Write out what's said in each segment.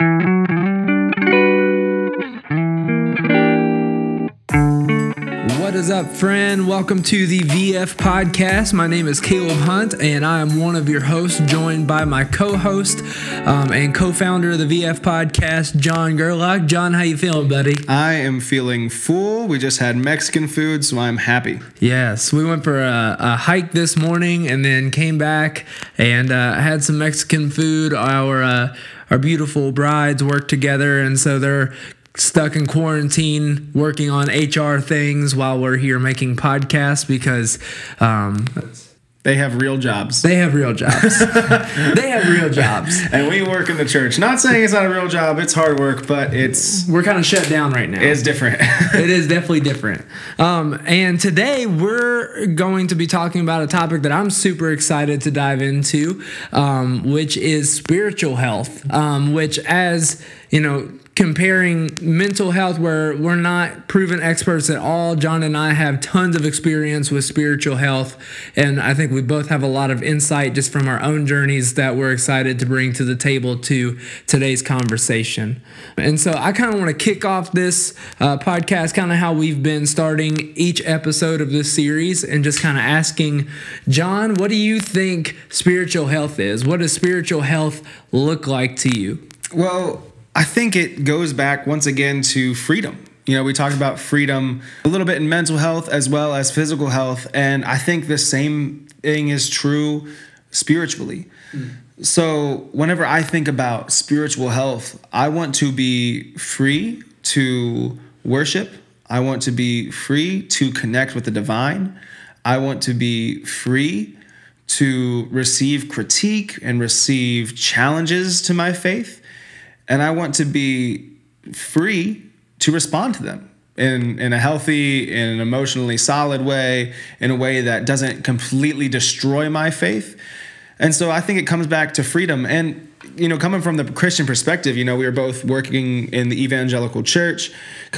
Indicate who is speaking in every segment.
Speaker 1: What is up, friend? Welcome to the VF podcast. My name is Caleb Hunt, and I am one of your hosts, joined by my co-host um, and co-founder of the VF podcast, Jon Gerlach. Jon, how you feeling, buddy?
Speaker 2: I am feeling full. We just had Mexican food, so I'm happy.
Speaker 1: Yes, we went for a, a hike this morning, and then came back and uh, had some Mexican food. Our uh, our beautiful brides work together, and so they're stuck in quarantine working on HR things while we're here making podcasts because um,
Speaker 2: They have real jobs.
Speaker 1: they have real jobs. they have real jobs.
Speaker 2: And we work in the church. Not saying it's not a real job, it's hard work, but it's
Speaker 1: We're kind of shut down right now.
Speaker 2: it's different.
Speaker 1: it is definitely different. Um, and today we're going to be talking about a topic that I'm super excited to dive into, um, which is spiritual health. Um, which, as you know, comparing mental health, where we're not proven experts at all. Jon and I have tons of experience with spiritual health, and I think we both have a lot of insight just from our own journeys that we're excited to bring to the table to today's conversation. And so I kind of want to kick off this uh, podcast, kind of how we've been starting each episode of this series, and just kind of asking, Jon, what do you think spiritual health is? What does spiritual health look like to you?
Speaker 2: well, I think it goes back once again to freedom. You know, we talked about freedom a little bit in mental health as well as physical health, and I think the same thing is true spiritually. Mm. So, whenever I think about spiritual health, I want to be free to worship. I want to be free to connect with the divine. I want to be free to receive critique and receive challenges to my faith. And I want to be free to respond to them in, in a healthy, in an emotionally solid way, in a way that doesn't completely destroy my faith. And so I think it comes back to freedom. And, you know, coming from the Christian perspective, you know, we were both working in the evangelical church.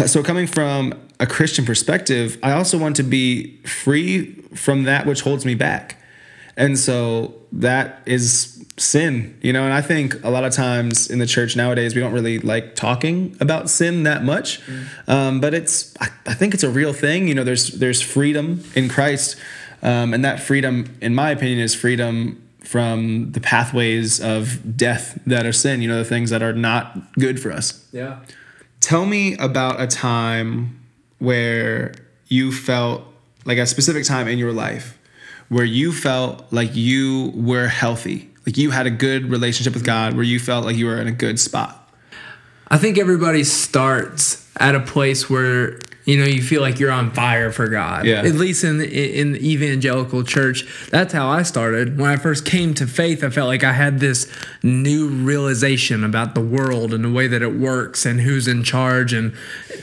Speaker 2: So coming from a Christian perspective, I also want to be free from that which holds me back. And so that is sin, you know, and I think a lot of times in the church nowadays, we don't really like talking about sin that much. Um, but it's, I, I think it's a real thing. You know, there's, there's freedom in Christ. Um, and that freedom, in my opinion, is freedom from the pathways of death that are sin, you know, the things that are not good for us.
Speaker 1: Yeah.
Speaker 2: Tell me about a time where you felt like a specific time in your life where you felt like you were healthy, like you had a good relationship with God, where you felt like you were in a good spot.
Speaker 1: I think everybody starts at a place where you know you feel like you're on fire for God.
Speaker 2: Yeah.
Speaker 1: At least in the, in the evangelical church, that's how I started. When I first came to faith, I felt like I had this new realization about the world and the way that it works and who's in charge, and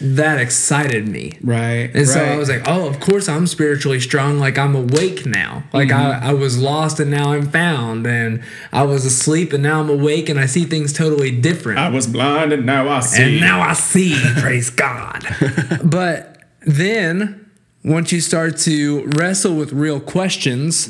Speaker 1: that excited me.
Speaker 2: Right.
Speaker 1: And so I was like, oh, of course I'm spiritually strong. Like I'm awake now. Like I, mm-hmm. I was lost and now I'm found. And I was asleep and now I'm awake and I see things totally different.
Speaker 2: I was blind and now I see.
Speaker 1: And now I see, praise God. But then once you start to wrestle with real questions,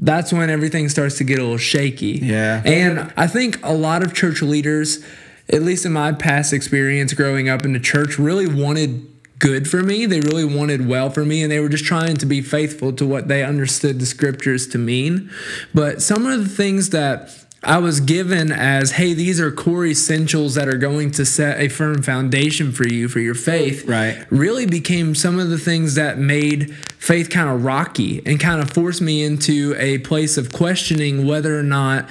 Speaker 1: that's when everything starts to get a little shaky.
Speaker 2: Yeah.
Speaker 1: And I think a lot of church leaders, at least in my past experience growing up in the church, really wanted good for me. They really wanted well for me, and they were just trying to be faithful to what they understood the scriptures to mean. But some of the things that I was given as, hey, these are core essentials that are going to set a firm foundation for you for your faith.
Speaker 2: Right.
Speaker 1: Really became some of the things that made faith kind of rocky and kind of forced me into a place of questioning whether or not,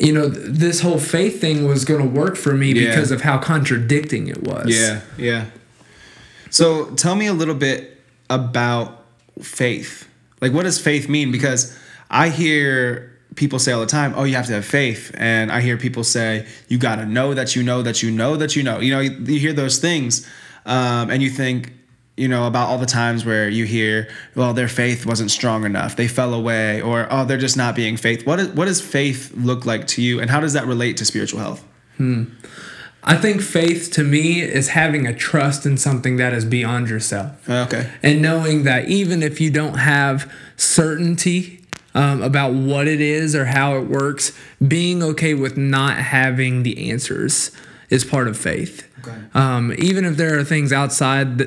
Speaker 1: you know, th- this whole faith thing was going to work for me
Speaker 2: Yeah.
Speaker 1: because of how contradicting it was.
Speaker 2: Yeah, yeah. So tell me a little bit about faith. Like, what does faith mean? Because I hear people say all the time, "Oh, you have to have faith," and I hear people say, "You got to know that you know that you know that you know." You know, you, you hear those things, um, and you think, you know, about all the times where you hear, "Well, their faith wasn't strong enough; they fell away," or "Oh, they're just not being faith." What is, what does faith look like to you, and how does that relate to spiritual health? Hmm.
Speaker 1: I think faith to me is having a trust in something that is beyond yourself.
Speaker 2: Okay.
Speaker 1: and knowing that even if you don't have certainty um, about what it is or how it works, being okay with not having the answers is part of faith.
Speaker 2: Okay.
Speaker 1: Um, even if there are things outside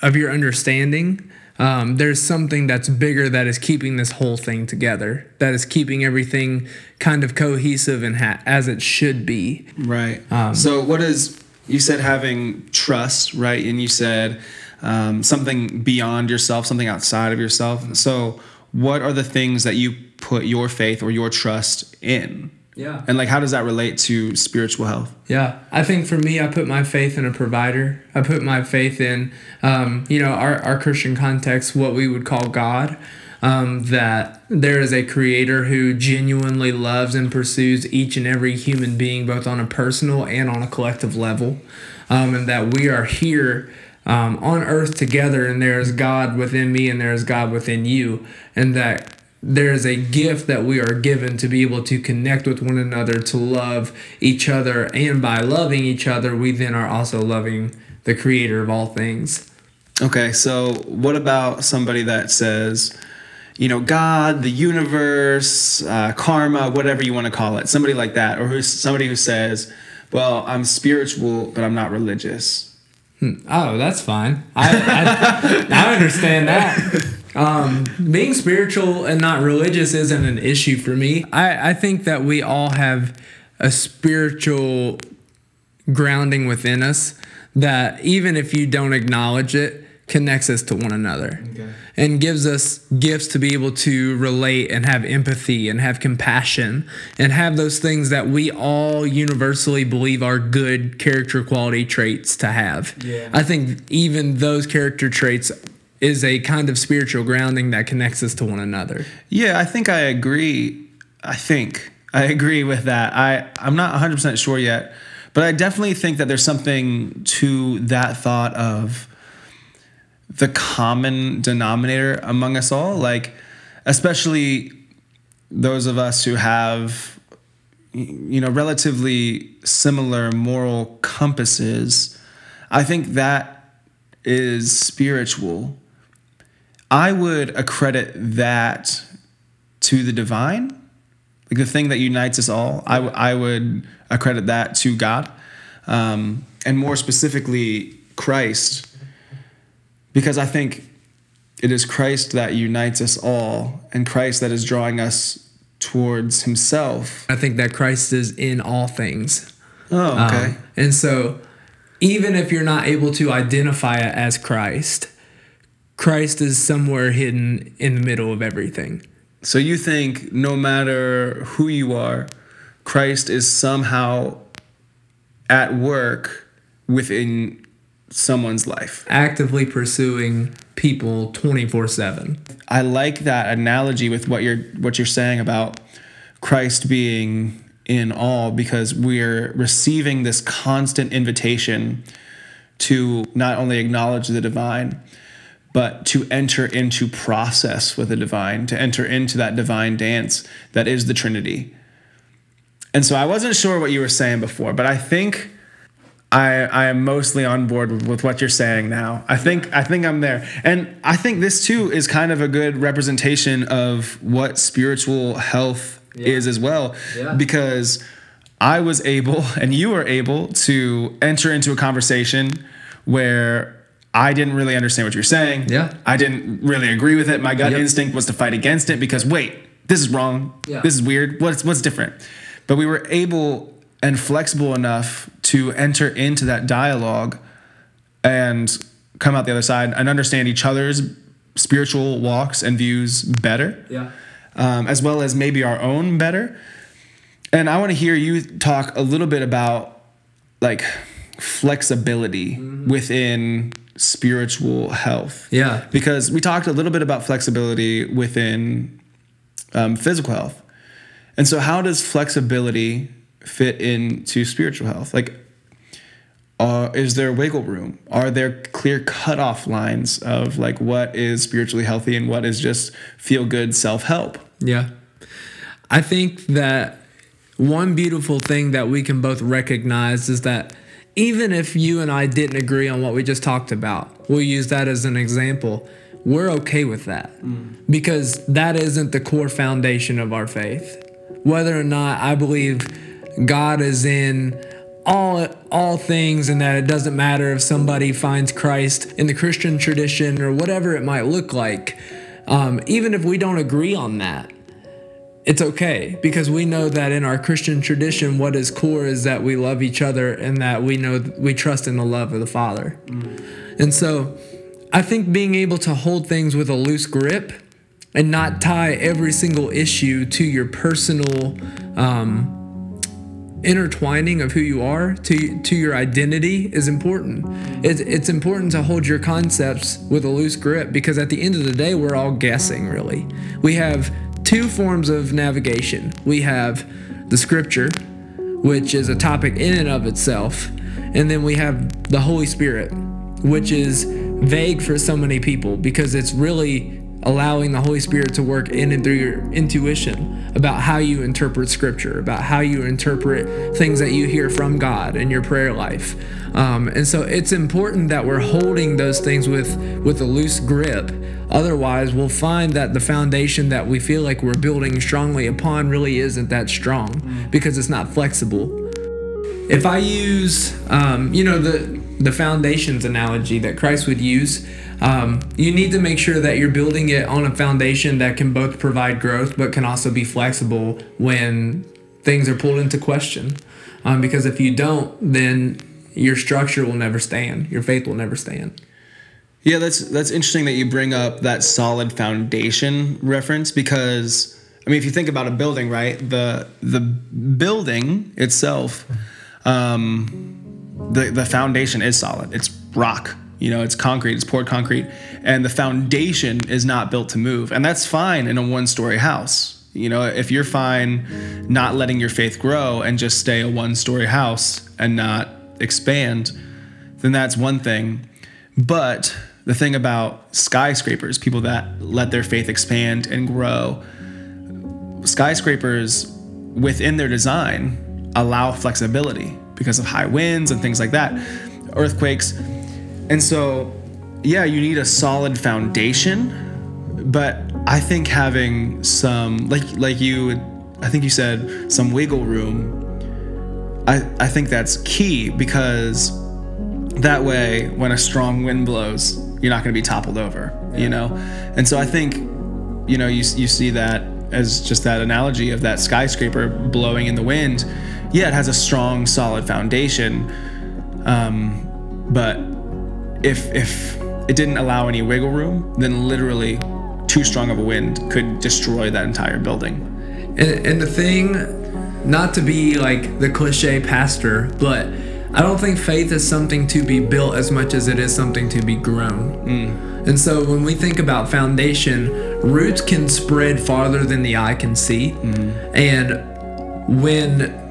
Speaker 1: of your understanding, um, there's something that's bigger that is keeping this whole thing together, that is keeping everything kind of cohesive and ha- as it should be.
Speaker 2: Right.
Speaker 1: Um,
Speaker 2: so, what is you said having trust, right? And you said um, something beyond yourself, something outside of yourself. So, what are the things that you put your faith or your trust in?
Speaker 1: Yeah.
Speaker 2: And like, how does that relate to spiritual health?
Speaker 1: Yeah, I think for me, I put my faith in a provider. I put my faith in, um, you know, our, our Christian context, what we would call God. Um, that there is a creator who genuinely loves and pursues each and every human being, both on a personal and on a collective level. Um, and that we are here um, on earth together, and there is God within me, and there is God within you. And that there is a gift that we are given to be able to connect with one another, to love each other, and by loving each other, we then are also loving the creator of all things.
Speaker 2: Okay, so what about somebody that says, you know, God, the universe, uh, karma, whatever you want to call it, somebody like that, or who's somebody who says, well, I'm spiritual, but I'm not religious.
Speaker 1: Oh, that's fine. I, I, I understand that. Um, being spiritual and not religious isn't an issue for me. I, I think that we all have a spiritual grounding within us that even if you don't acknowledge it, connects us to one another
Speaker 2: Okay.
Speaker 1: And gives us gifts to be able to relate and have empathy and have compassion and have those things that we all universally believe are good character quality traits to have.
Speaker 2: Yeah.
Speaker 1: I think even those character traits is a kind of spiritual grounding that connects us to one another.
Speaker 2: Yeah, I think I agree. I think I agree with that. I I'm not 100% sure yet, but I definitely think that there's something to that thought of the common denominator among us all, like especially those of us who have you know relatively similar moral compasses. I think that is spiritual. I would accredit that to the divine, like the thing that unites us all. I, w- I would accredit that to God, um, and more specifically, Christ, because I think it is Christ that unites us all, and Christ that is drawing us towards Himself.
Speaker 1: I think that Christ is in all things.
Speaker 2: Oh, okay.
Speaker 1: Um, and so, even if you're not able to identify it as Christ, Christ is somewhere hidden in the middle of everything.
Speaker 2: So you think no matter who you are, Christ is somehow at work within someone's life.
Speaker 1: Actively pursuing people 24 7.
Speaker 2: I like that analogy with what you're what you're saying about Christ being in all because we're receiving this constant invitation to not only acknowledge the divine but to enter into process with the divine, to enter into that divine dance that is the Trinity. And so I wasn't sure what you were saying before, but I think I I am mostly on board with, with what you're saying now. I think I think I'm there. And I think this too is kind of a good representation of what spiritual health is as well.
Speaker 1: Yeah.
Speaker 2: Because I was able and you were able to enter into a conversation where I didn't really understand what you're saying.
Speaker 1: Yeah.
Speaker 2: I didn't really agree with it. My gut
Speaker 1: Yep.
Speaker 2: instinct was to fight against it because wait, this is wrong.
Speaker 1: Yeah.
Speaker 2: This is weird. What's what's different? But we were able and flexible enough to enter into that dialogue and come out the other side and understand each other's spiritual walks and views better,
Speaker 1: Yeah.
Speaker 2: um, as well as maybe our own better. And I want to hear you talk a little bit about like flexibility within spiritual health.
Speaker 1: Yeah.
Speaker 2: Because we talked a little bit about flexibility within um, physical health. And so, how does flexibility fit into spiritual health? Like, uh, is there wiggle room? Are there clear cutoff lines of like what is spiritually healthy and what is just feel good self help?
Speaker 1: Yeah. I think that one beautiful thing that we can both recognize is that even if you and I didn't agree on what we just talked about, we'll use that as an example. we're okay with that because that isn't the core foundation of our faith. Whether or not I believe God is in all all things and that it doesn't matter if somebody finds Christ in the Christian tradition or whatever it might look like. Um, even if we don't agree on that, it's okay because we know that in our Christian tradition, what is core is that we love each other and that we know we trust in the love of the Father. And so, I think being able to hold things with a loose grip and not tie every single issue to your personal um, intertwining of who you are to to your identity is important. It's it's important to hold your concepts with a loose grip because at the end of the day, we're all guessing. Really, we have two forms of navigation. We have the Scripture, which is a topic in and of itself, and then we have the Holy Spirit, which is vague for so many people because it's really allowing the Holy Spirit to work in and through your intuition about how you interpret Scripture, about how you interpret things that you hear from God in your prayer life. Um, and so it's important that we're holding those things with with a loose grip. Otherwise, we'll find that the foundation that we feel like we're building strongly upon really isn't that strong because it's not flexible. If I use, um, you know, the the foundations analogy that Christ would use, um, you need to make sure that you're building it on a foundation that can both provide growth but can also be flexible when things are pulled into question. Um, because if you don't, then your structure will never stand. Your faith will never stand.
Speaker 2: Yeah, that's that's interesting that you bring up that solid foundation reference because I mean, if you think about a building, right? The the building itself, um, the the foundation is solid. It's rock. You know, it's concrete. It's poured concrete, and the foundation is not built to move, and that's fine in a one-story house. You know, if you're fine not letting your faith grow and just stay a one-story house and not expand, then that's one thing. But the thing about skyscrapers, people that let their faith expand and grow, skyscrapers within their design allow flexibility because of high winds and things like that, earthquakes. And so, yeah, you need a solid foundation, but I think having some like like you I think you said some wiggle room I, I think that's key because that way when a strong wind blows you're not going to be toppled over you know? And so i think you know you, you see that as just that analogy of that skyscraper blowing in the wind. Yeah it has a strong solid foundation um, but if if it didn't allow any wiggle room then literally too strong of a wind could destroy that entire building
Speaker 1: And, and the thing, not to be like the cliche pastor, but I don't think faith is something to be built as much as it is something to be grown. Mm. And so when we think about foundation, roots can spread farther than the eye can see. Mm. And when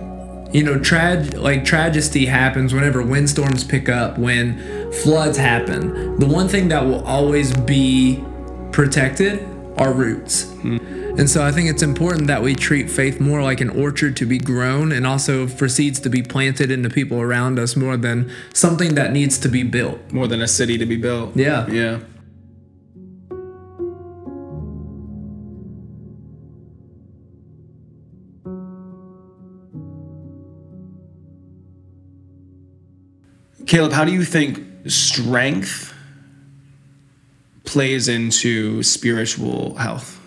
Speaker 1: you know, trag like tragedy happens whenever windstorms pick up, when floods happen. The one thing that will always be protected are roots. Hmm. And so I think it's important that we treat faith more like an orchard to be grown and also for seeds to be planted into people around us more than something that needs to be built.
Speaker 2: more than a city to be built
Speaker 1: Yeah.
Speaker 2: yeah Caleb, how do you think strength plays into spiritual health?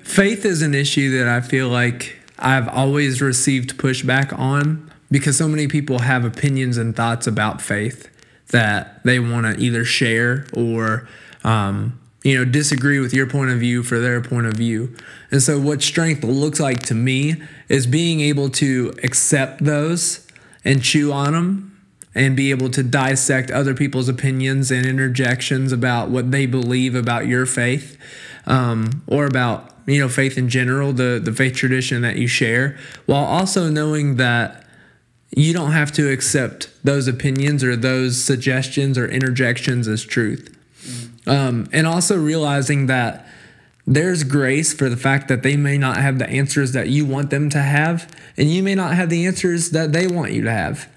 Speaker 1: Faith is an issue that I feel like I've always received pushback on because so many people have opinions and thoughts about faith that they want to either share or um, you know disagree with your point of view for their point of view. And so what strength looks like to me is being able to accept those and chew on them and be able to dissect other people's opinions and interjections about what they believe about your faith um, or about you know faith in general the the faith tradition that you share while also knowing that you don't have to accept those opinions or those suggestions or interjections as truth. Um, and also realizing that there's grace for the fact that they may not have the answers that you want them to have and you may not have the answers that they want you to have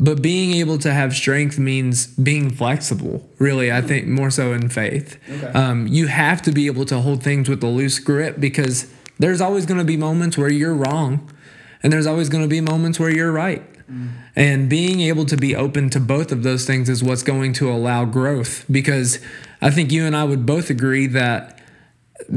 Speaker 1: But being able to have strength means being flexible, really, I think more so in faith.
Speaker 2: Okay.
Speaker 1: Um, you have to be able to hold things with a loose grip because there's always going to be moments where you're wrong and there's always going to be moments where you're right. And being able to be open to both of those things is what's going to allow growth because I think you and I would both agree that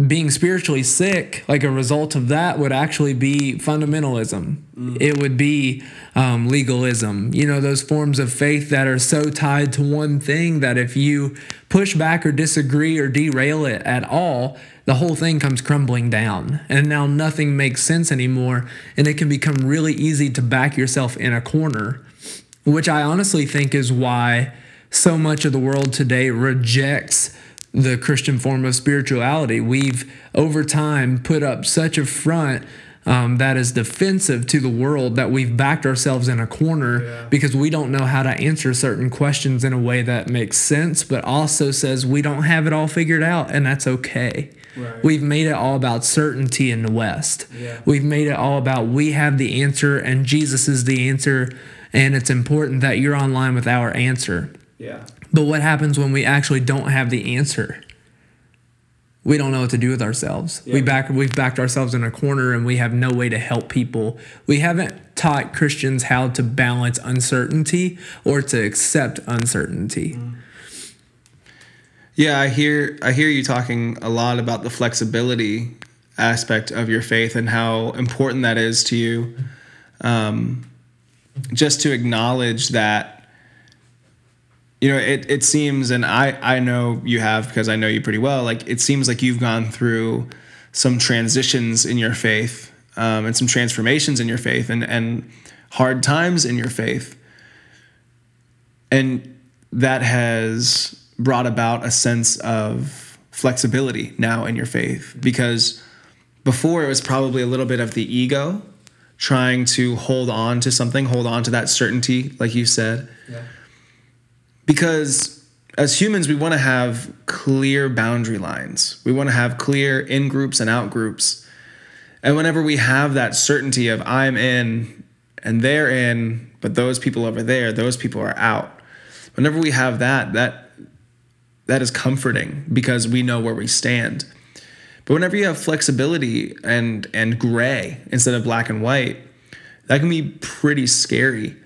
Speaker 1: being spiritually sick, like a result of that, would actually be fundamentalism. It would be um, legalism. You know, those forms of faith that are so tied to one thing that if you push back or disagree or derail it at all, the whole thing comes crumbling down. And now nothing makes sense anymore. And it can become really easy to back yourself in a corner, which I honestly think is why so much of the world today rejects the Christian form of spirituality. We've over time put up such a front um, that is defensive to the world that we've backed ourselves in a corner
Speaker 2: Yeah.
Speaker 1: because we don't know how to answer certain questions in a way that makes sense, but also says we don't have it all figured out, and that's okay.
Speaker 2: Right.
Speaker 1: We've made it all about certainty in the West.
Speaker 2: Yeah.
Speaker 1: We've made it all about we have the answer and Jesus is the answer, and it's important that you're online with our answer.
Speaker 2: Yeah.
Speaker 1: But what happens when we actually don't have the answer? We don't know what to do with ourselves. We back we've backed ourselves in a corner and we have no way to help people. We haven't taught Christians how to balance uncertainty or to accept uncertainty.
Speaker 2: Yeah, I hear I hear you talking a lot about the flexibility aspect of your faith and how important that is to you. Um, just to acknowledge that, you know, it it seems, and I I know you have because I know you pretty well. Like it seems like you've gone through some transitions in your faith um, and some transformations in your faith and and hard times in your faith and that has brought about a sense of flexibility now in your faith because before it was probably a little bit of the ego trying to hold on to something hold on to that certainty like you said
Speaker 1: Yeah.
Speaker 2: Because as humans we want to have clear boundary lines. We want to have clear in groups and out groups. And whenever we have that certainty of i'm in and they're in but those people over there those people are out whenever we have that that that is comforting because we know where we stand. But whenever you have flexibility and and gray instead of black and white that can be pretty scary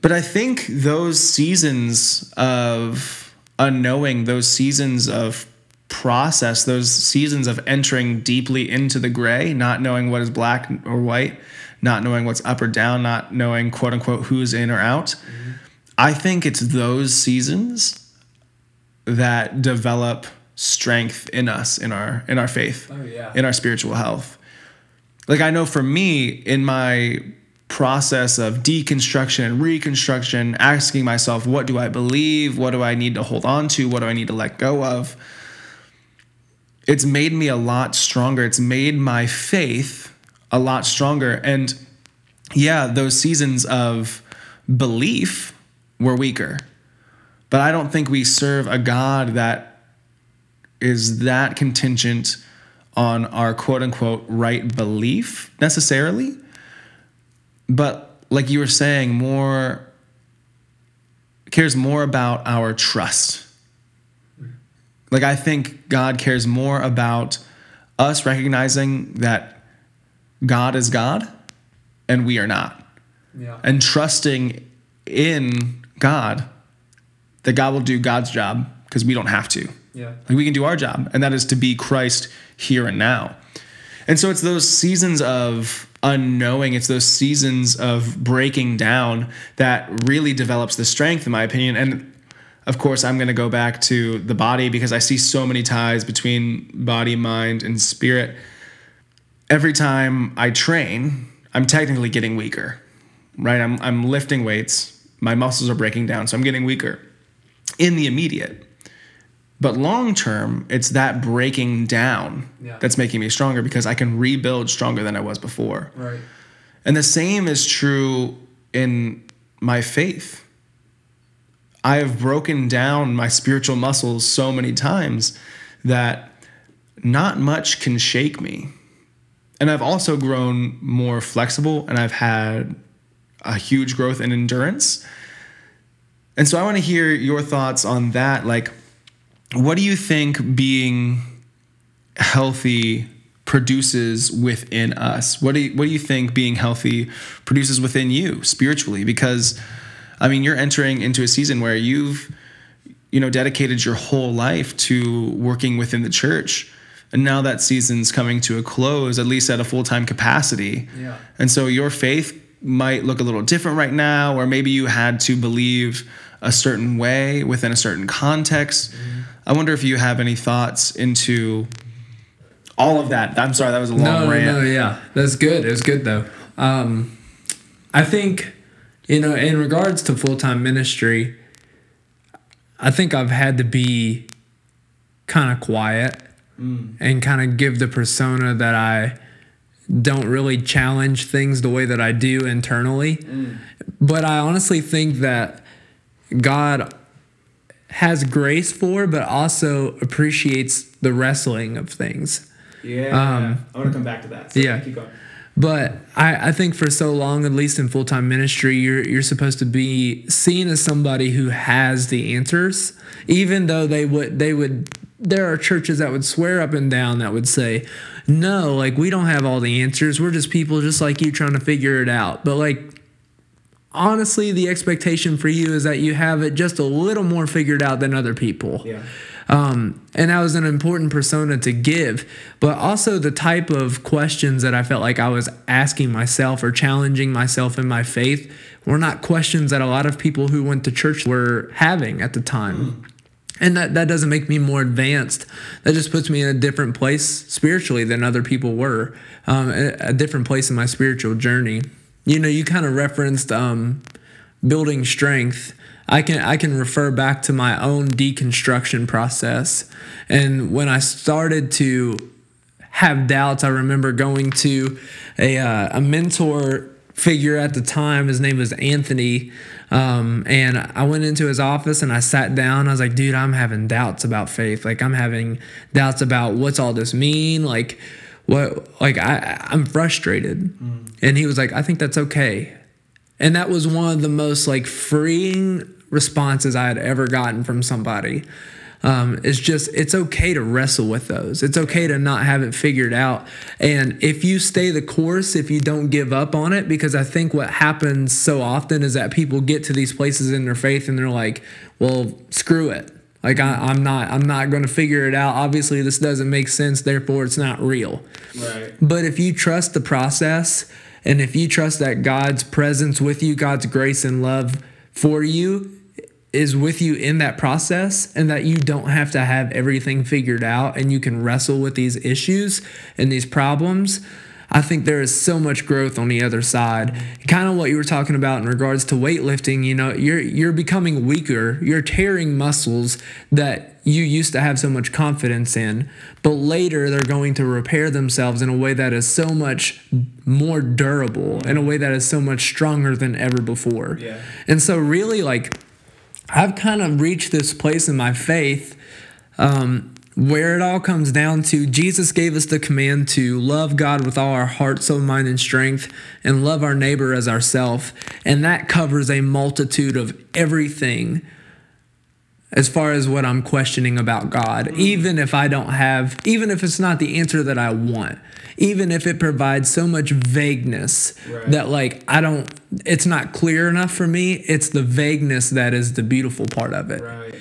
Speaker 2: but I think those seasons of unknowing, those seasons of process, those seasons of entering deeply into the gray, not knowing what is black or white, not knowing what's up or down, not knowing quote unquote who's in or out. Mm-hmm. I think it's those seasons that develop strength in us in our in our faith
Speaker 1: Oh, yeah.
Speaker 2: in our spiritual health like i know for me in my process of deconstruction and reconstruction asking myself what do i believe? What do i need to hold on to? What do i need to let go of? It's made me a lot stronger. It's made my faith a lot stronger. And yeah those seasons of belief were weaker. But i don't think we serve a god that is that contingent on our quote unquote right belief necessarily. But like you were saying, more cares more about our trust. Like I think God cares more about us recognizing that God is God and we are not.
Speaker 1: Yeah.
Speaker 2: And trusting in God that God will do God's job because we don't have to.
Speaker 1: Yeah.
Speaker 2: Like we can do our job, and that is to be Christ here and now. And so it's those seasons of unknowing, it's those seasons of breaking down that really develops the strength, in my opinion. And of course, I'm going to go back to the body because I see so many ties between body, mind, and spirit. Every time I train, I'm technically getting weaker, right? I'm, I'm lifting weights, my muscles are breaking down, so I'm getting weaker in the immediate. But long term, it's that breaking down
Speaker 1: Yeah.
Speaker 2: that's making me stronger because I can rebuild stronger than I was before.
Speaker 1: Right.
Speaker 2: And the same is true in my faith. I have broken down my spiritual muscles so many times that not much can shake me. And I've also grown more flexible and I've had a huge growth in endurance. And so I want to hear your thoughts on that. Like, what do you think being healthy produces within us? What do you, what do you think being healthy produces within you spiritually? Because I mean, you're entering into a season where you've you know dedicated your whole life to working within the church. And now that season's coming to a close, at least at a full time capacity.
Speaker 1: Yeah.
Speaker 2: And so your faith might look a little different right now, or maybe you had to believe a certain way within a certain context. Mm-hmm. I wonder if you have any thoughts into all of that. I'm sorry, that was a long
Speaker 1: no,
Speaker 2: rant.
Speaker 1: No, no, yeah, that's good. It was good though. Um, I think, you know, in regards to full time ministry, I think I've had to be kind of quiet mm. and kind of give the persona that I don't really challenge things the way that I do internally. Mm. But I honestly think that God has grace for, but also appreciates the wrestling of things.
Speaker 2: Yeah. Um, I want to come back to that.
Speaker 1: So yeah. Keep going. But I, I think for so long, at least in full time ministry, you're you're supposed to be seen as somebody who has the answers, even though they would they would there are churches that would swear up and down that would say, no, like we don't have all the answers. We're just people just like you trying to figure it out. But like honestly, the expectation for you is that you have it just a little more figured out than other people.
Speaker 2: Yeah.
Speaker 1: Um, and that was an important persona to give, but also the type of questions that I felt like I was asking myself or challenging myself in my faith were not questions that a lot of people who went to church were having at the time. Mm. And that, that doesn't make me more advanced. That just puts me in a different place spiritually than other people were, um, a, a different place in my spiritual journey. You know, you kind of referenced um, building strength. I can I can refer back to my own deconstruction process, and when I started to have doubts, I remember going to a uh, a mentor figure at the time. His name was Anthony. Um, and I went into his office and I sat down. I was like, dude, I'm having doubts about faith. Like, I'm having doubts about what's all this mean? Like, what, like, I, I'm frustrated. Mm. And he was like, I think that's okay. And that was one of the most like freeing responses I had ever gotten from somebody. Um, it's just it's okay to wrestle with those. It's okay to not have it figured out. And if you stay the course, if you don't give up on it, because I think what happens so often is that people get to these places in their faith and they're like, "Well, screw it." Like I, am not, I'm not going to figure it out. Obviously, this doesn't make sense. Therefore, it's not real.
Speaker 2: Right.
Speaker 1: But if you trust the process, and if you trust that God's presence with you, God's grace and love for you, is with you in that process and that you don't have to have everything figured out and you can wrestle with these issues and these problems. I think there is so much growth on the other side. Kind of what you were talking about in regards to weightlifting, you know, you're you're becoming weaker. You're tearing muscles that you used to have so much confidence in, but later they're going to repair themselves in a way that is so much more durable, in a way that is so much stronger than ever before.
Speaker 2: Yeah.
Speaker 1: And so really like I've kind of reached this place in my faith um, where it all comes down to Jesus gave us the command to love God with all our heart, soul, mind, and strength, and love our neighbor as ourself. And that covers a multitude of everything as far as what I'm questioning about God, even if I don't have, even if it's not the answer that I want, even if it provides so much vagueness right. that, like, I don't, it's not clear enough for me. It's the vagueness that is the beautiful part of it.
Speaker 2: Right.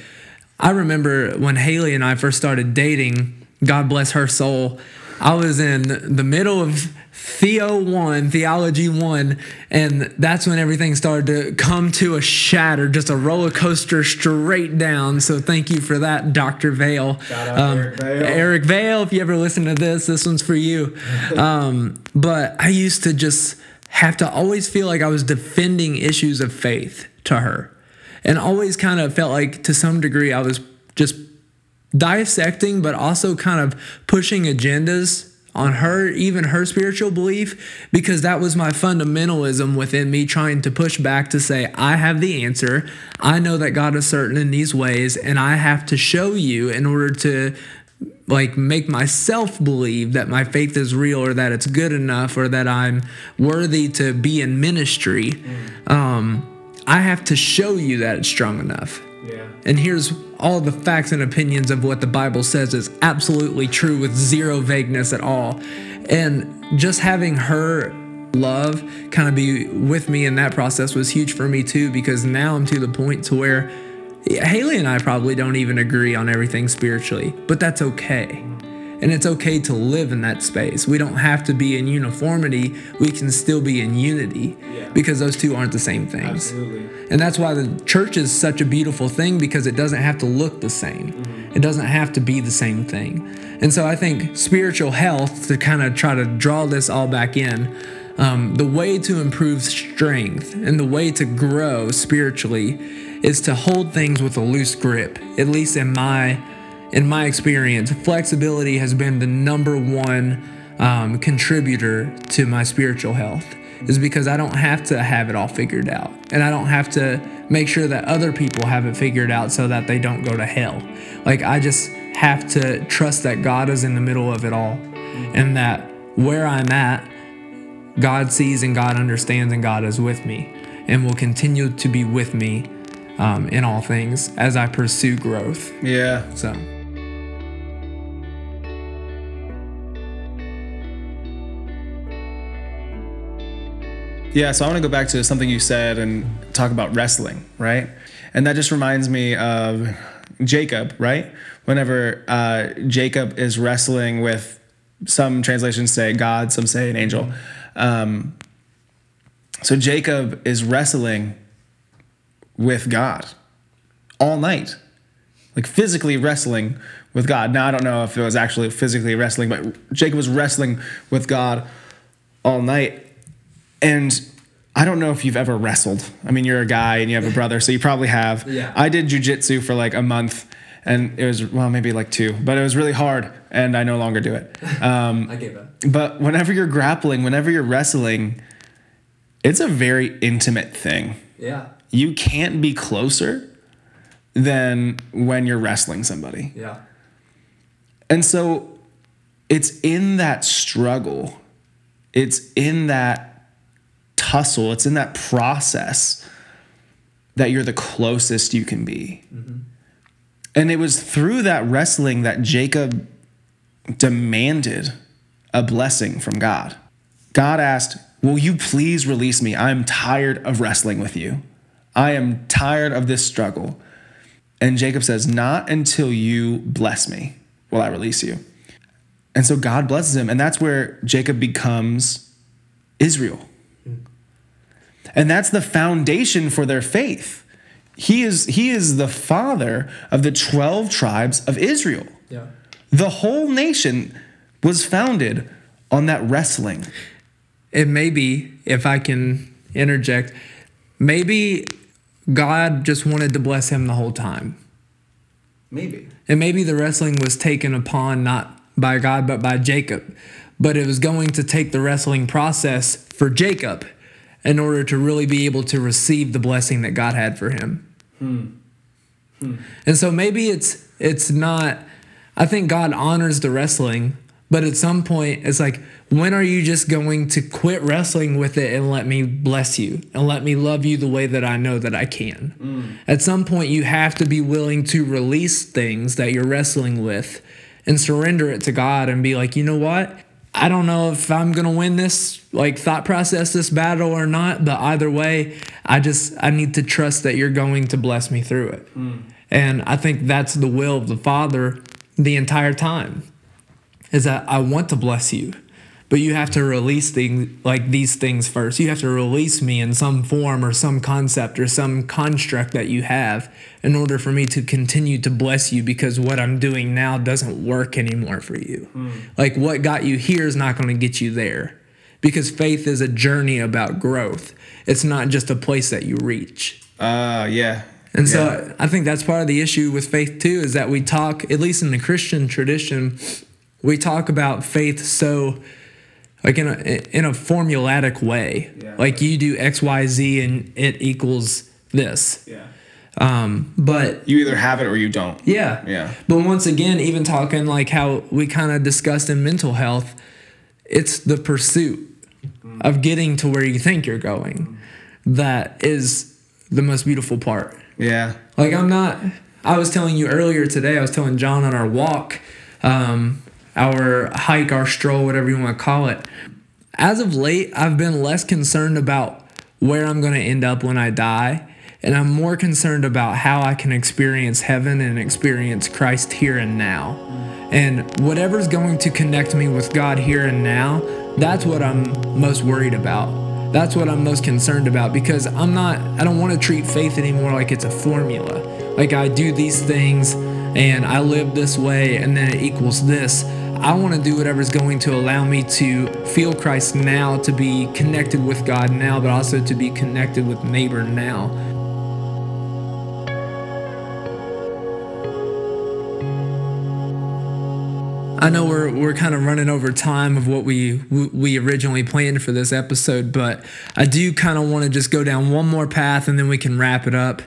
Speaker 1: I remember when Haley and I first started dating, God bless her soul, I was in the middle of Theo 1, Theology 1, and that's when everything started to come to a shatter, just a roller coaster straight down. So thank you for that, Dr. Vale.
Speaker 2: Um, Eric Vale.
Speaker 1: Eric Vale, if you ever listen to this, this one's for you. Um, but I used to just have to always feel like I was defending issues of faith to her, and always kind of felt like to some degree I was just dissecting, but also kind of pushing agendas on her, even her spiritual belief, because that was my fundamentalism within me trying to push back to say, I have the answer. I know that God is certain in these ways, and I have to show you in order to like make myself believe that my faith is real or that it's good enough or that I'm worthy to be in ministry, um, I have to show you that it's strong enough.
Speaker 2: Yeah.
Speaker 1: And here's all the facts and opinions of what the Bible says is absolutely true with zero vagueness at all. And just having her love kind of be with me in that process was huge for me too because now I'm to the point to where Haley and I probably don't even agree on everything spiritually, but that's okay. And it's okay to live in that space. We don't have to be in uniformity. We can still be in unity
Speaker 2: Yeah.
Speaker 1: because those two aren't the same things.
Speaker 2: Absolutely.
Speaker 1: And that's why the church is such a beautiful thing because it doesn't have to look the same. It doesn't have to be the same thing. And so I think spiritual health, to kind of try to draw this all back in, um, the way to improve strength and the way to grow spiritually is to hold things with a loose grip, at least in my in my experience, flexibility has been the number one um, contributor to my spiritual health. Is because I don't have to have it all figured out, and I don't have to make sure that other people have it figured out so that they don't go to hell. Like I just have to trust that God is in the middle of it all, and that where I'm at, God sees and God understands and God is with me, and will continue to be with me um, in all things as I pursue growth.
Speaker 2: Yeah.
Speaker 1: So.
Speaker 2: Yeah, so I want to go back to something you said and talk about wrestling, right? And that just reminds me of Jacob, right? Whenever uh, Jacob is wrestling with some translations say God, some say an angel. Um, so Jacob is wrestling with God all night, like physically wrestling with God. Now, I don't know if it was actually physically wrestling, but Jacob was wrestling with God all night. And I don't know if you've ever wrestled. I mean, you're a guy and you have a brother, so you probably have.
Speaker 1: Yeah.
Speaker 2: I did jujitsu for like a month, and it was well, maybe like two, but it was really hard, and I no longer do it. Um,
Speaker 1: I gave up.
Speaker 2: but whenever you're grappling, whenever you're wrestling, it's a very intimate thing.
Speaker 1: Yeah.
Speaker 2: You can't be closer than when you're wrestling somebody.
Speaker 1: Yeah.
Speaker 2: And so it's in that struggle, it's in that tussle, it's in that process that you're the closest you can be. Mm-hmm. And it was through that wrestling that Jacob demanded a blessing from God. God asked, Will you please release me? I'm tired of wrestling with you. I am tired of this struggle. And Jacob says, Not until you bless me will I release you. And so God blesses him. And that's where Jacob becomes Israel. And that's the foundation for their faith. He is, he is the father of the 12 tribes of Israel.
Speaker 1: Yeah.
Speaker 2: The whole nation was founded on that wrestling.
Speaker 1: It may be, if I can interject, maybe God just wanted to bless him the whole time.
Speaker 2: Maybe.
Speaker 1: And maybe the wrestling was taken upon not by God, but by Jacob. But it was going to take the wrestling process for Jacob in order to really be able to receive the blessing that God had for him. Hmm. Hmm. And so maybe it's it's not I think God honors the wrestling, but at some point it's like when are you just going to quit wrestling with it and let me bless you and let me love you the way that I know that I can? Hmm. At some point you have to be willing to release things that you're wrestling with and surrender it to God and be like, "You know what? I don't know if I'm gonna win this like thought process this battle or not, but either way, I just I need to trust that you're going to bless me through it. Hmm. And I think that's the will of the Father the entire time. Is that I want to bless you. But you have to release things like these things first. You have to release me in some form or some concept or some construct that you have in order for me to continue to bless you because what I'm doing now doesn't work anymore for you. Like what got you here is not going to get you there because faith is a journey about growth. It's not just a place that you reach.
Speaker 2: Uh, yeah.
Speaker 1: And
Speaker 2: Yeah.
Speaker 1: so I think that's part of the issue with faith too is that we talk, at least in the Christian tradition, we talk about faith so like in a in a formulatic way.
Speaker 2: Yeah.
Speaker 1: Like you do X, Y, Z and it equals this.
Speaker 2: Yeah.
Speaker 1: Um, but
Speaker 2: You either have it or you don't.
Speaker 1: yeah.
Speaker 2: Yeah.
Speaker 1: But once again, even talking like how we kind of discussed in mental health, it's the pursuit of getting to where you think you're going that is the most beautiful part.
Speaker 2: Yeah.
Speaker 1: Like I'm not. I was telling you earlier today. I was telling Jon on our walk, um, our hike, our stroll, whatever you want to call it. As of late, I've been less concerned about where I'm going to end up when I die, and I'm more concerned about how I can experience heaven and experience Christ here and now. And whatever's going to connect me with God here and now, that's what I'm most worried about. That's what I'm most concerned about because I'm not, I don't want to treat faith anymore like it's a formula. Like I do these things and I live this way and then it equals this. I want to do whatever's going to allow me to feel Christ now, to be connected with God now, but also to be connected with neighbor now. I know we're we're kind of running over time of what we we originally planned for this episode, but I do kind of want to just go down one more path and then we can wrap it up.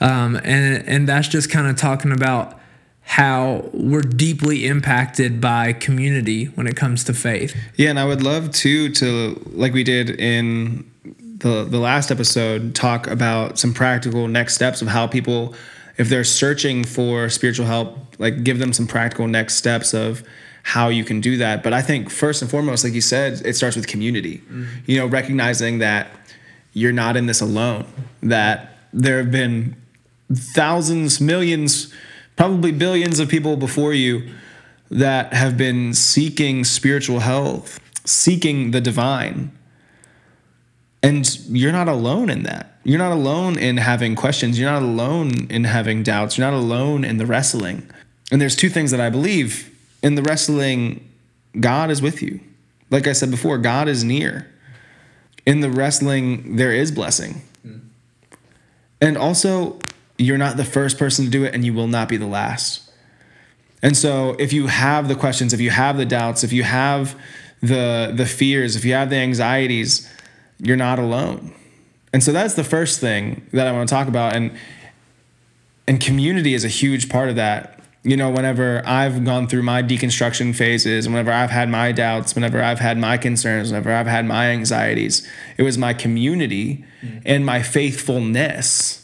Speaker 1: Um, and and that's just kind of talking about how we're deeply impacted by community when it comes to faith.
Speaker 2: Yeah, and I would love too to like we did in the the last episode talk about some practical next steps of how people if they're searching for spiritual help, like give them some practical next steps of how you can do that. But I think first and foremost, like you said, it starts with community. Mm-hmm. You know, recognizing that you're not in this alone, that there have been thousands, millions, probably billions of people before you that have been seeking spiritual health, seeking the divine. And you're not alone in that. You're not alone in having questions. You're not alone in having doubts. You're not alone in the wrestling. And there's two things that I believe in the wrestling, God is with you. Like I said before, God is near. In the wrestling, there is blessing. Hmm. And also, you're not the first person to do it, and you will not be the last. And so, if you have the questions, if you have the doubts, if you have the the fears, if you have the anxieties, you're not alone. And so that's the first thing that I want to talk about and and community is a huge part of that. You know, whenever I've gone through my deconstruction phases, whenever I've had my doubts, whenever I've had my concerns, whenever I've had my anxieties, it was my community mm. and my faithfulness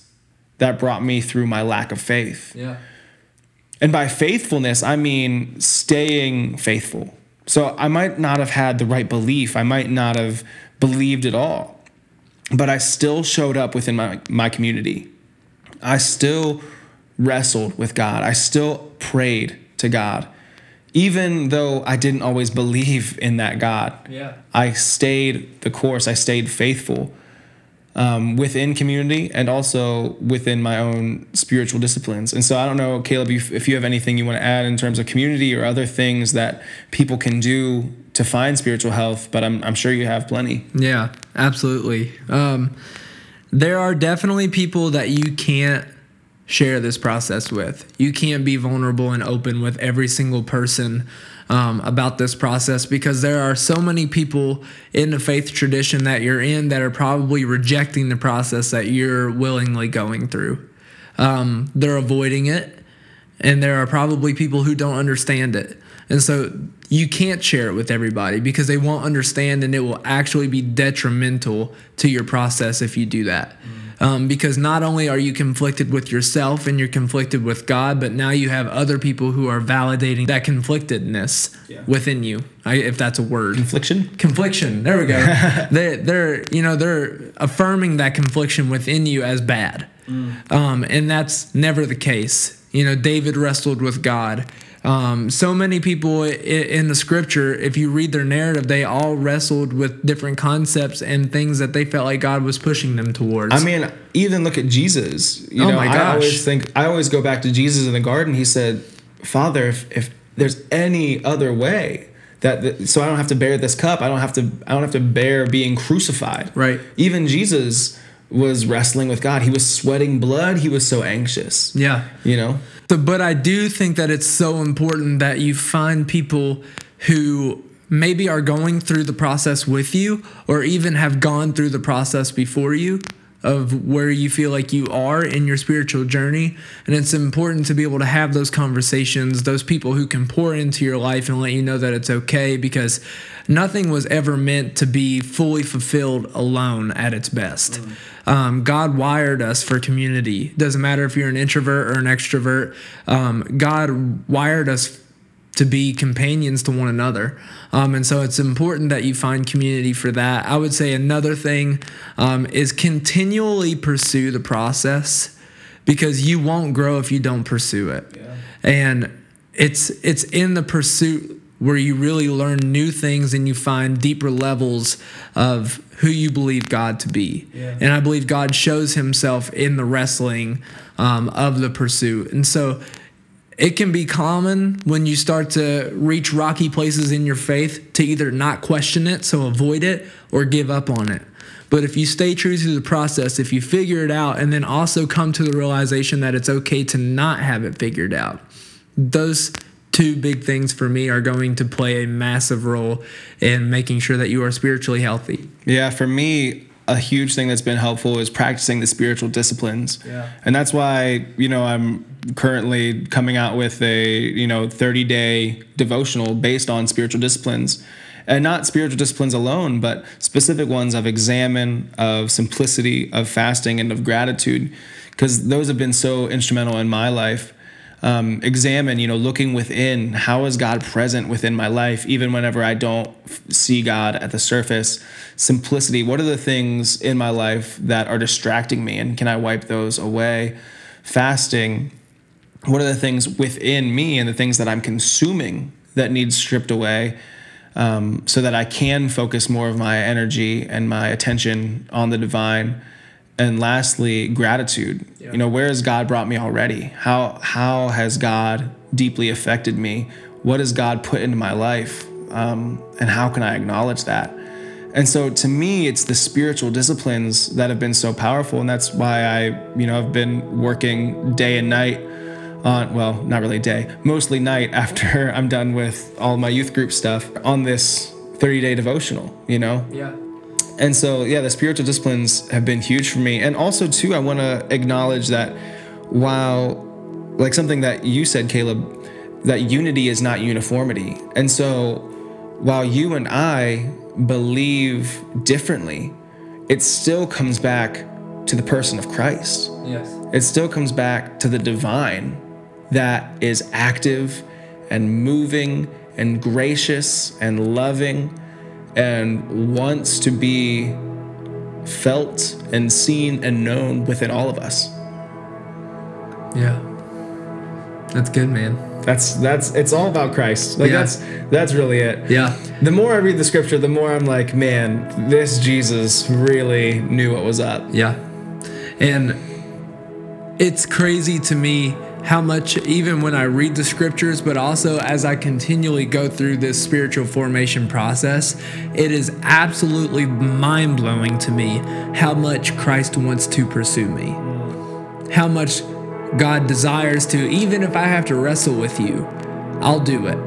Speaker 2: that brought me through my lack of faith.
Speaker 1: Yeah.
Speaker 2: And by faithfulness, I mean staying faithful. So I might not have had the right belief, I might not have believed at all, but I still showed up within my, my community. I still wrestled with God. I still prayed to God. Even though I didn't always believe in that God,
Speaker 1: Yeah.
Speaker 2: I stayed the course, I stayed faithful um, within community and also within my own spiritual disciplines. And so I don't know, Caleb, if, if you have anything you want to add in terms of community or other things that people can do to find spiritual health, but I'm, I'm sure you have plenty.
Speaker 1: Yeah, absolutely. Um, there are definitely people that you can't share this process with. You can't be vulnerable and open with every single person um, about this process because there are so many people in the faith tradition that you're in that are probably rejecting the process that you're willingly going through. Um, they're avoiding it, and there are probably people who don't understand it. And so you can't share it with everybody because they won't understand and it will actually be detrimental to your process if you do that. Um, because not only are you conflicted with yourself and you're conflicted with God, but now you have other people who are validating that conflictedness
Speaker 2: Yeah.
Speaker 1: within you, I, if that's a word.
Speaker 2: Confliction?
Speaker 1: confliction. There we go. They, they're you know they're affirming that confliction within you as bad. Um, and that's never the case. You know david wrestled with god um, so many people in the scripture if you read their narrative they all wrestled with different concepts and things that they felt like god was pushing them towards
Speaker 2: I mean, even look at Jesus. You
Speaker 1: Oh
Speaker 2: know,
Speaker 1: my
Speaker 2: I always think I always go back to Jesus in the garden. He said, "Father, if, if there's any other way that- so I don't have to bear this cup, I don't have to I don't have to bear being crucified."
Speaker 1: Right.
Speaker 2: Even Jesus was wrestling with God. He was sweating blood. He was so anxious.
Speaker 1: yeah
Speaker 2: You know.
Speaker 1: So, but I do think that it's so important that you find people who maybe are going through the process with you or even have gone through the process before you of where you feel like you are in your spiritual journey. And it's important to be able to have those conversations, those people who can pour into your life and let you know that it's okay because nothing was ever meant to be fully fulfilled alone at its best. Mm. Um, God wired us for community. Doesn't matter if you're an introvert or an extrovert. Um, God wired us to be companions to one another. Um, and so it's important that you find community for that. I would say another thing um, is continually pursue the process because you won't grow if you don't pursue it. Yeah. And it's it's in the pursuit where you really learn new things and you find deeper levels of who you believe God to be. Yeah. And I believe God shows himself in the wrestling um, of the pursuit. And so it can be common when you start to reach rocky places in your faith to either not question it, so avoid it, or give up on it. But if you stay true to the process, if you figure it out, and then also come to the realization that it's okay to not have it figured out, those two big things for me are going to play a massive role in making sure that you are spiritually healthy.
Speaker 2: Yeah, for me, a huge thing that's been helpful is practicing the spiritual disciplines. Yeah. And that's why, you know, I'm currently coming out with a, you know, 30 day devotional based on spiritual disciplines. And not spiritual disciplines alone, but specific ones of examine, of simplicity, of fasting, and of gratitude, because those have been so instrumental in my life um, examine, you know, looking within, how is God present within my life, even whenever I don't see God at the surface? Simplicity, what are the things in my life that are distracting me, and can I wipe those away? Fasting, what are the things within me and the things that I'm consuming that need stripped away? Um, so that I can focus more of my energy and my attention on the divine and lastly gratitude. Yeah. you know where has god brought me already? How how has god deeply affected me? What has god put into my life? Um, and how can i acknowledge that? And so to me it's the spiritual disciplines that have been so powerful. And that's why i you know i've been working day and night on well not really day mostly night after i'm done with all my youth group stuff on this 30 day devotional you know?
Speaker 1: Yeah
Speaker 2: and so, yeah, the spiritual disciplines have been huge for me. And also, too, I want to acknowledge that while, like something that you said, Caleb, that unity is not uniformity. And so, while you and I believe differently, it still comes back to the person of Christ.
Speaker 1: Yes.
Speaker 2: It still comes back to the divine that is active and moving and gracious and loving and wants to be felt and seen and known within all of us.
Speaker 1: Yeah. That's good, man.
Speaker 2: That's that's it's all about Christ. Like yeah. that's that's really it.
Speaker 1: Yeah.
Speaker 2: The more I read the scripture, the more I'm like, man, this Jesus really knew what was up.
Speaker 1: Yeah. And it's crazy to me how much, even when I read the scriptures, but also as I continually go through this spiritual formation process, it is absolutely mind blowing to me how much Christ wants to pursue me. How much God desires to, even if I have to wrestle with you, I'll do it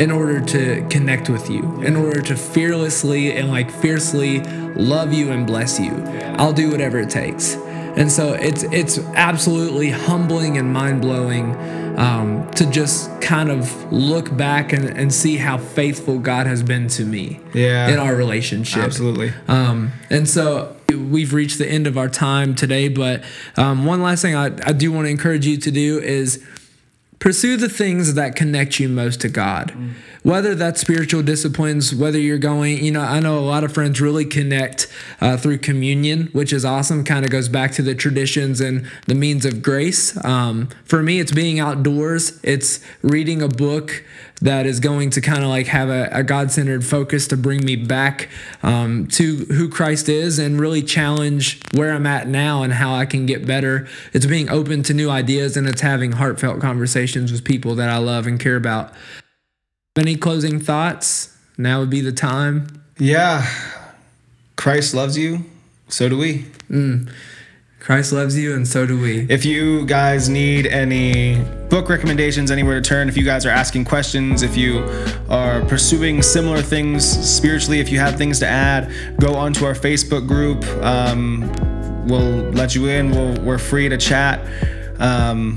Speaker 1: in order to connect with you, in order to fearlessly and like fiercely love you and bless you. I'll do whatever it takes. And so it's it's absolutely humbling and mind blowing um, to just kind of look back and, and see how faithful God has been to me
Speaker 2: yeah.
Speaker 1: in our relationship.
Speaker 2: Absolutely.
Speaker 1: Um, and so we've reached the end of our time today, but um, one last thing I, I do want to encourage you to do is pursue the things that connect you most to God. Mm whether that's spiritual disciplines, whether you're going, you know, I know a lot of friends really connect uh, through communion, which is awesome. Kind of goes back to the traditions and the means of grace. Um, for me, it's being outdoors, it's reading a book that is going to kind of like have a, a God centered focus to bring me back um, to who Christ is and really challenge where I'm at now and how I can get better. It's being open to new ideas and it's having heartfelt conversations with people that I love and care about. Any closing thoughts? Now would be the time.
Speaker 2: Yeah. Christ loves you. So do we.
Speaker 1: Mm. Christ loves you, and so do we.
Speaker 2: If you guys need any book recommendations, anywhere to turn, if you guys are asking questions, if you are pursuing similar things spiritually, if you have things to add, go onto our Facebook group. Um, we'll let you in. We'll, we're free to chat. Um,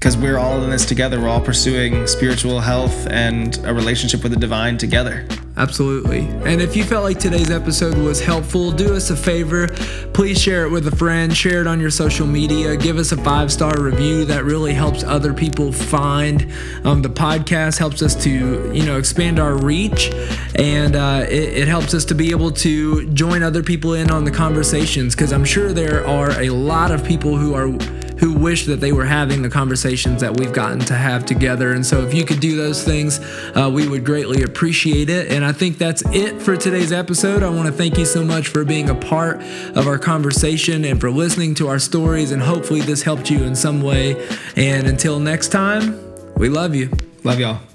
Speaker 2: because we're all in this together. We're all pursuing spiritual health and a relationship with the divine together.
Speaker 1: Absolutely. And if you felt like today's episode was helpful, do us a favor. Please share it with a friend, share it on your social media, give us a five star review. That really helps other people find um, the podcast, helps us to, you know, expand our reach, and uh, it, it helps us to be able to join other people in on the conversations because I'm sure there are a lot of people who are who wish that they were having the conversations that we've gotten to have together. And so, if you could do those things, uh, we would greatly appreciate it. And I think that's it for today's episode. I want to thank you so much for being a part of our conversation and for listening to our stories. And hopefully, this helped you in some way. And until next time, we love you.
Speaker 2: Love y'all.